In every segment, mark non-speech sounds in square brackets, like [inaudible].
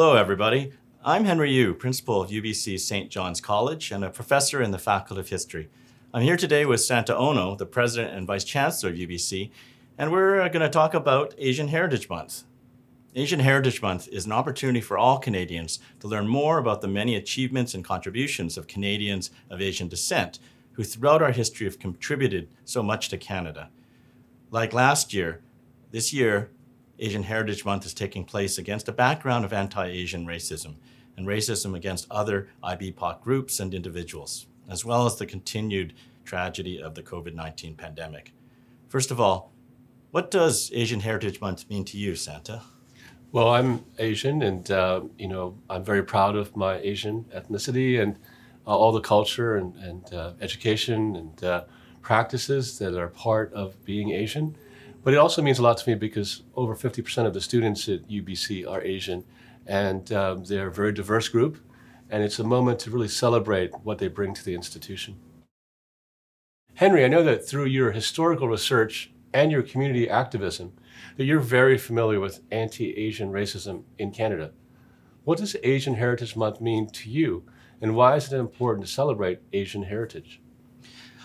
Hello, everybody. I'm Henry Yu, principal of UBC St. John's College and a professor in the Faculty of History. I'm here today with Santa Ono, the president and vice chancellor of UBC, and we're uh, going to talk about Asian Heritage Month. Asian Heritage Month is an opportunity for all Canadians to learn more about the many achievements and contributions of Canadians of Asian descent who throughout our history have contributed so much to Canada. Like last year, this year, Asian Heritage Month is taking place against a background of anti Asian racism and racism against other IBPOC groups and individuals, as well as the continued tragedy of the COVID 19 pandemic. First of all, what does Asian Heritage Month mean to you, Santa? Well, I'm Asian, and uh, you know I'm very proud of my Asian ethnicity and uh, all the culture and, and uh, education and uh, practices that are part of being Asian. But it also means a lot to me because over 50% of the students at UBC are Asian, and um, they're a very diverse group, and it's a moment to really celebrate what they bring to the institution. Henry, I know that through your historical research and your community activism, that you're very familiar with anti-Asian racism in Canada. What does Asian Heritage Month mean to you, and why is it important to celebrate Asian heritage?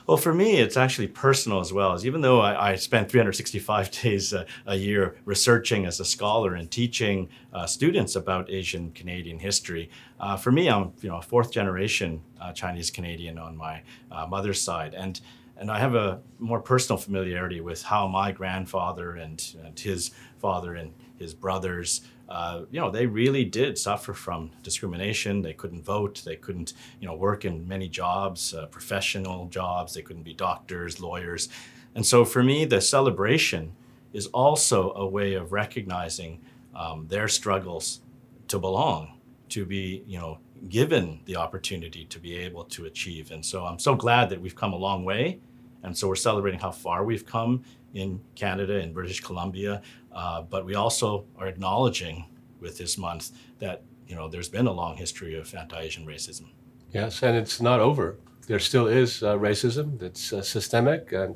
Well, for me, it's actually personal as well. Even though I, I spend 365 [laughs] days a, a, year researching as a scholar and teaching uh, students about Asian Canadian history, uh, for me, I'm you know a fourth generation uh, Chinese Canadian on my uh, mother's side, and and I have a more personal familiarity with how my grandfather and, and his father and his brothers, uh, you know, they really did suffer from discrimination. They couldn't vote. They couldn't, you know, work in many jobs, uh, professional jobs. They couldn't be doctors, lawyers. And so for me, the celebration is also a way of recognizing um, their struggles to belong, to be, you know, given the opportunity to be able to achieve. And so I'm so glad that we've come a long way. And so we're celebrating how far we've come in Canada and British Columbia. Uh, but we also are acknowledging with this month that you know there's been a long history of anti-Asian racism. Yes, and it's not over. There still is uh, racism that's uh, systemic, and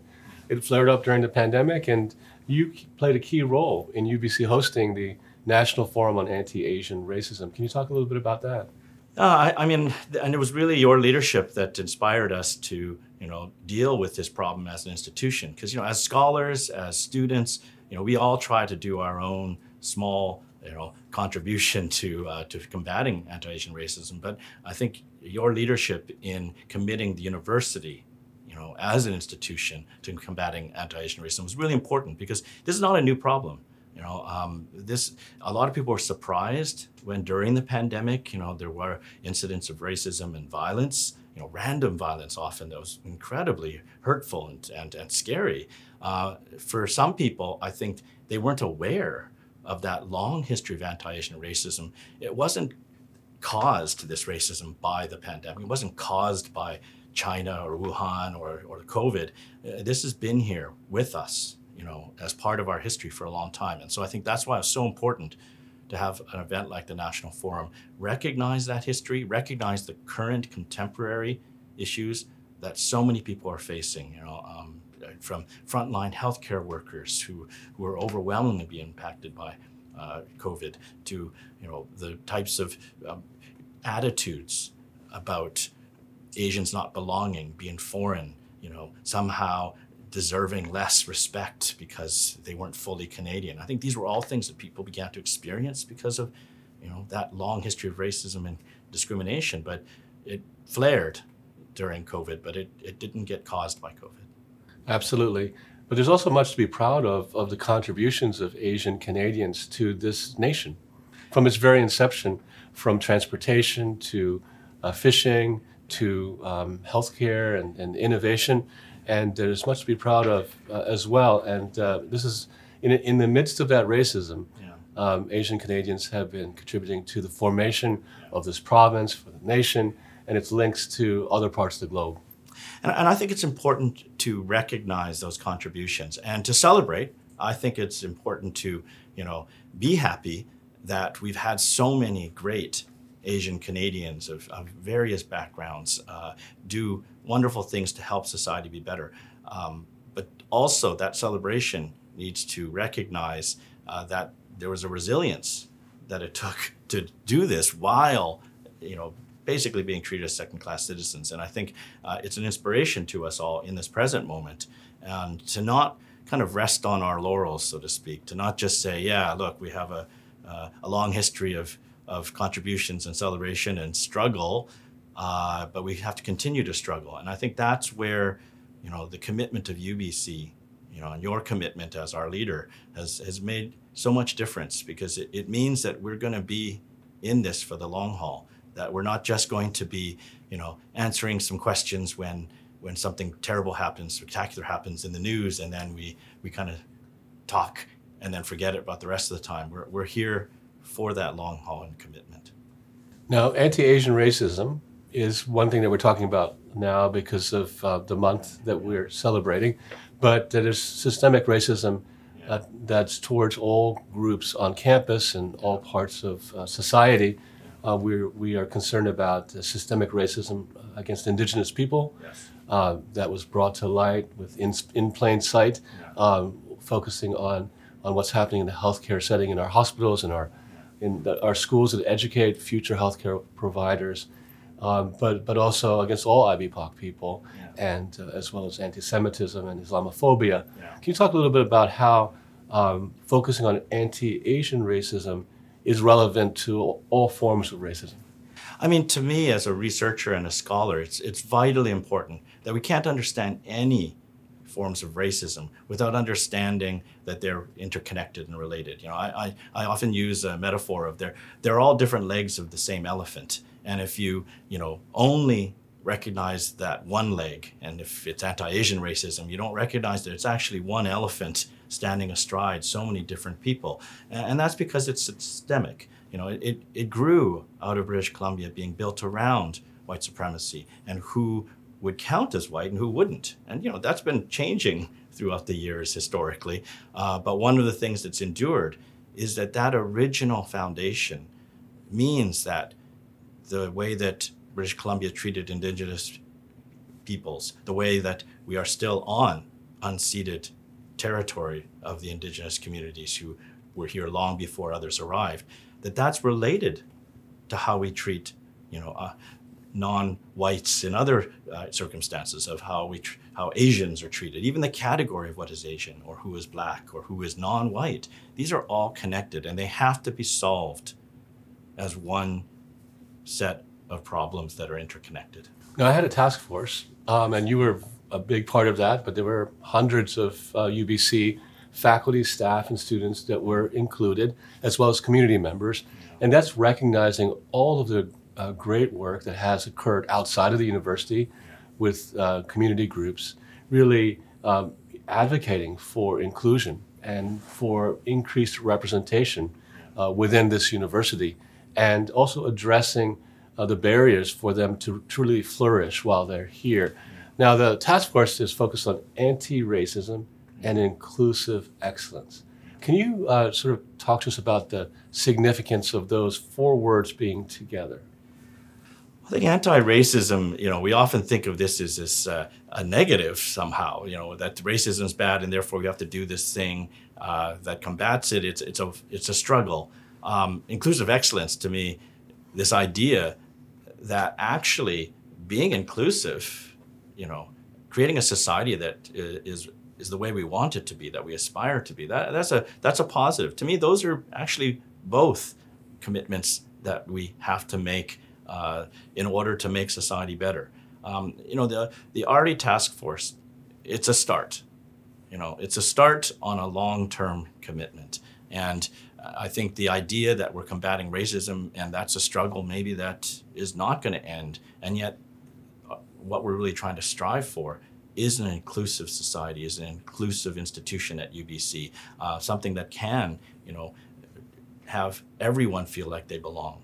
it flared up during the pandemic. And you played a key role in UBC hosting the National Forum on Anti-Asian Racism. Can you talk a little bit about that? Uh, I, I, mean, and it was really your leadership that inspired us to, you know, deal with this problem as an institution. Because you know, as scholars, as students, you know, we all try to do our own small, you know, contribution [laughs] to uh, to combating anti-Asian racism. But I think your leadership in committing the university, you know, as an institution to combating anti-Asian racism was really important because this is not a new problem. You know, um, this a lot of people were surprised when during the pandemic, you know, there were incidents of racism and violence. You know, random violence often that was incredibly hurtful and and, and scary. Uh, for some people, I think they weren't aware of that long history of anti-Asian racism. It wasn't caused this racism by the pandemic. It wasn't caused by China or Wuhan or, or COVID. Uh, this has been here with us you know, as part of our history for a long time. And so I think that's why it's so important to have an event like the National Forum recognize that history, recognize the current contemporary issues that so many people are facing. You know, um, from frontline healthcare workers who who are overwhelmingly being impacted by uh, COVID, to you know the types of um, attitudes about Asians not belonging, being foreign. You know, somehow deserving less respect because they weren't fully Canadian. I think these were all things that people began to experience because of, you know, that long history of racism and discrimination. But it flared during COVID, but it, it didn't get caused by COVID. Absolutely. But there's also much to be proud of of the contributions of Asian Canadians to this nation. From its very inception, from transportation to uh, fishing to um, healthcare and, and innovation, and there's much to be proud of uh, as well. And uh, this is in, in the midst of that racism. Yeah. Um, Asian Canadians have been contributing to the formation of this province for the nation and its links to other parts of the globe. And, and I think it's important to recognize those contributions and to celebrate. I think it's important to, you know, be happy that we've had so many great Asian Canadians of, of various backgrounds uh, do wonderful things to help society be better. Um, but also, that celebration needs to recognize uh, that there was a resilience that it took [laughs] to do this while, you know, basically being treated as second class citizens. And I think uh, it's an inspiration to us all in this present moment and to not kind of rest on our laurels, so to speak, to not just say, yeah, look, we have a, uh, a long history of, of contributions and celebration and struggle, uh, but we have to continue to struggle. And I think that's where, you know, the commitment of UBC, you know, and your commitment as our leader has, has made so much difference because it, it means that we're going to be in this for the long haul that we're not just going to be, you know, answering some questions when when something terrible happens, spectacular happens in the news, and then we we kind of talk and then forget it about the rest of the time. We're we're here for that long haul and commitment. Now, anti-Asian racism is one thing that we're talking about now because of uh, the month that we're celebrating, but there's systemic racism uh, that's towards all groups on campus and all parts of uh, society uh, we're, we are concerned about systemic racism against indigenous people Yes. uh, that was brought to light with in, in plain sight, um, focusing on, on what's happening in the healthcare setting in our hospitals and our, in the, our schools that educate future healthcare providers, um, but, but also against all IBPOC people, Yeah. and uh, as well as anti Semitism and Islamophobia. Yeah. Can you talk a little bit about how um, focusing on anti Asian racism is relevant to all forms of racism? I mean, to me, as a researcher and a scholar, it's it's vitally important that we can't understand any forms of racism without understanding that they're interconnected and related. You know, I, I, I often use a metaphor of they're they're all different legs of the same elephant. And if you, you know, only recognize that one leg, and if it's anti-Asian racism, you don't recognize that it's actually one elephant standing astride so many different people. And, that's because it's systemic. You know, it, it grew out of British Columbia being built around white supremacy and who would count as white and who wouldn't. And, you know, that's been changing throughout the years historically. Uh, but one of the things that's endured is that that original foundation means that the way that British Columbia treated Indigenous peoples, the way that we are still on unceded territory of the Indigenous communities who were here long before others arrived, that that's related to how we treat, you know, uh, non-whites in other uh, circumstances of how we tr- how Asians are treated. Even the category of what is Asian or who is black or who is non-white. These are all connected, and they have to be solved as one set of problems that are interconnected. Now, I had a task force, um, and you were a big part of that, but there were hundreds of uh, UBC faculty, staff, and students that were included, as well as community members. And that's recognizing all of the uh, great work that has occurred outside of the university with uh, community groups, really um, advocating for inclusion and for increased representation uh, within this university, and also addressing uh, the barriers for them to truly flourish while they're here. Now, the task force is focused on anti racism and inclusive excellence. Can you uh, sort of talk to us about the significance of those four words being together? I think anti-racism, you know, we often think of this as this uh, a negative somehow, you know, that racism is bad and therefore we have to do this thing uh, that combats it. It's it's a it's a struggle. Um, inclusive excellence to me, this idea that actually being inclusive, you know, creating a society that is is the way we want it to be, that we aspire to be. That that's a that's a positive. To me, those are actually both commitments that we have to make uh, in order to make society better. Um, you know, the the ARDI task force, it's a start. You know, it's a start on a long-term commitment, and I think the idea that we're combating racism and that's a struggle maybe that is not going to end, and yet uh, what we're really trying to strive for is an inclusive society, is an inclusive institution at UBC, uh, something that can, you know, have everyone feel like they belong,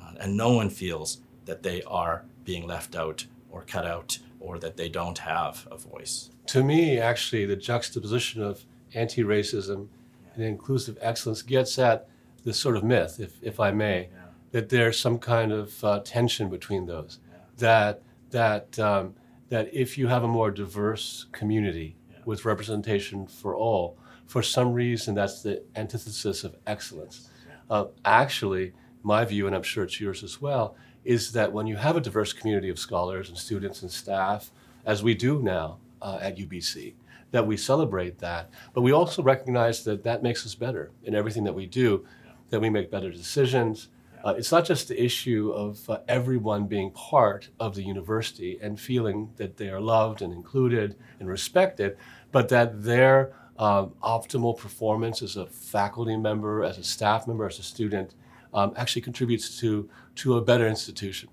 uh, and no one feels that they are being left out or cut out or that they don't have a voice. To me, actually, the juxtaposition of anti racism and inclusive excellence gets at this sort of myth, if, if I may, that there's some kind of uh, tension between those. That, that, um, that if you have a more diverse community with representation for all, for some reason that's the antithesis of excellence. Uh, actually, my view, and I'm sure it's yours as well, is that when you have a diverse community of scholars and students and staff, as we do now uh, at UBC, that we celebrate that, but we also recognize that that makes us better in everything that we do, that we make better decisions. Uh, it's not just the issue of uh, everyone being part of the university and feeling that they are loved and included and respected, but that their um, optimal performance as a faculty member, as a staff member, as a student, um, actually contributes to, to a better institution.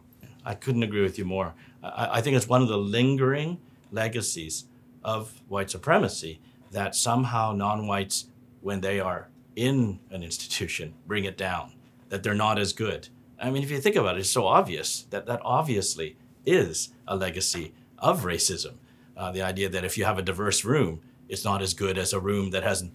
I couldn't agree with you more. I, I think it's one of the lingering legacies of white supremacy that somehow non whites, when they are in an institution, bring it down, that they're not as good. I mean, if you think about it, it's so obvious that that obviously is a legacy of racism. Uh, the idea that if you have a diverse room, it's not as good as a room that has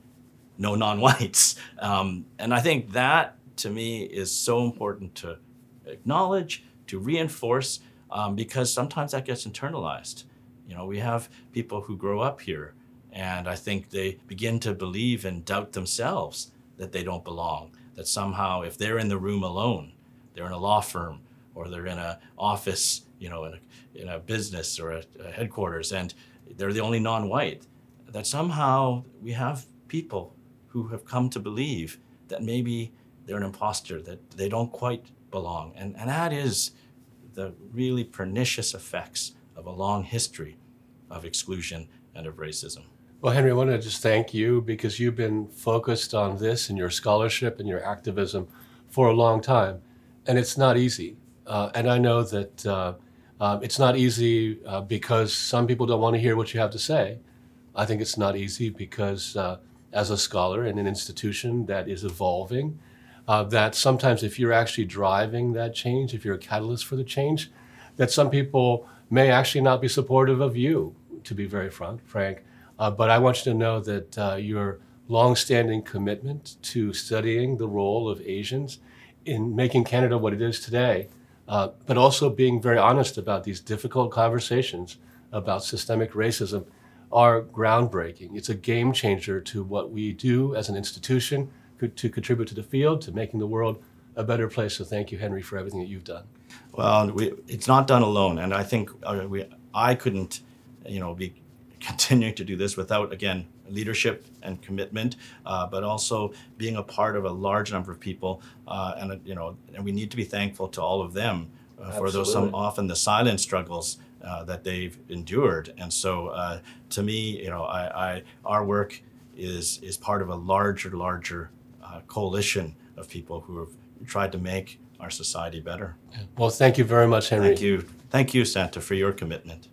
no non-whites. [laughs] Um, and I think that to me is so important to acknowledge, to reinforce, um, because sometimes that gets internalized. You know, we have people who grow up here, and I think they begin to believe and doubt themselves that they don't belong. That somehow, if they're in the room alone, they're in a law firm or they're in an office, you know, in a, in a business or a, a headquarters, and they're the only non-white that somehow we have people who have come to believe that maybe they're an imposter, that they don't quite belong. And, and that is the really pernicious effects of a long history of exclusion and of racism. Well, Henry, I want to just thank you because you've been focused on this in your scholarship and your activism for a long time. And it's not easy. Uh, and I know that uh, uh, it's not easy uh, because some people don't want to hear what you have to say. I think it's not easy because, uh, as a scholar in an institution that is evolving, uh, that sometimes if you're actually driving that change, if you're a catalyst for the change, that some people may actually not be supportive of you, to be very frank. frank. Uh, but I want you to know that uh, your longstanding commitment to studying the role of Asians in making Canada what it is today, uh, but also being very honest about these difficult conversations about systemic racism are groundbreaking. It's a game changer to what we do as an institution to contribute to the field, to making the world a better place. So thank you, Henry, for everything that you've done. Well, we, it's not done alone, and I think uh, we, I couldn't, you know, be [laughs] continuing to do this without again leadership and commitment, uh, but also being a part of a large number of people, uh, and you know, and we need to be thankful to all of them uh, for those some often the silent struggles uh, that they've endured. And so, uh, to me, you know, I, I, our work is is part of a larger, larger uh, coalition of people who have tried to make our society better. Well, thank you very much, Henry. Thank you, thank you, Santa, for your commitment.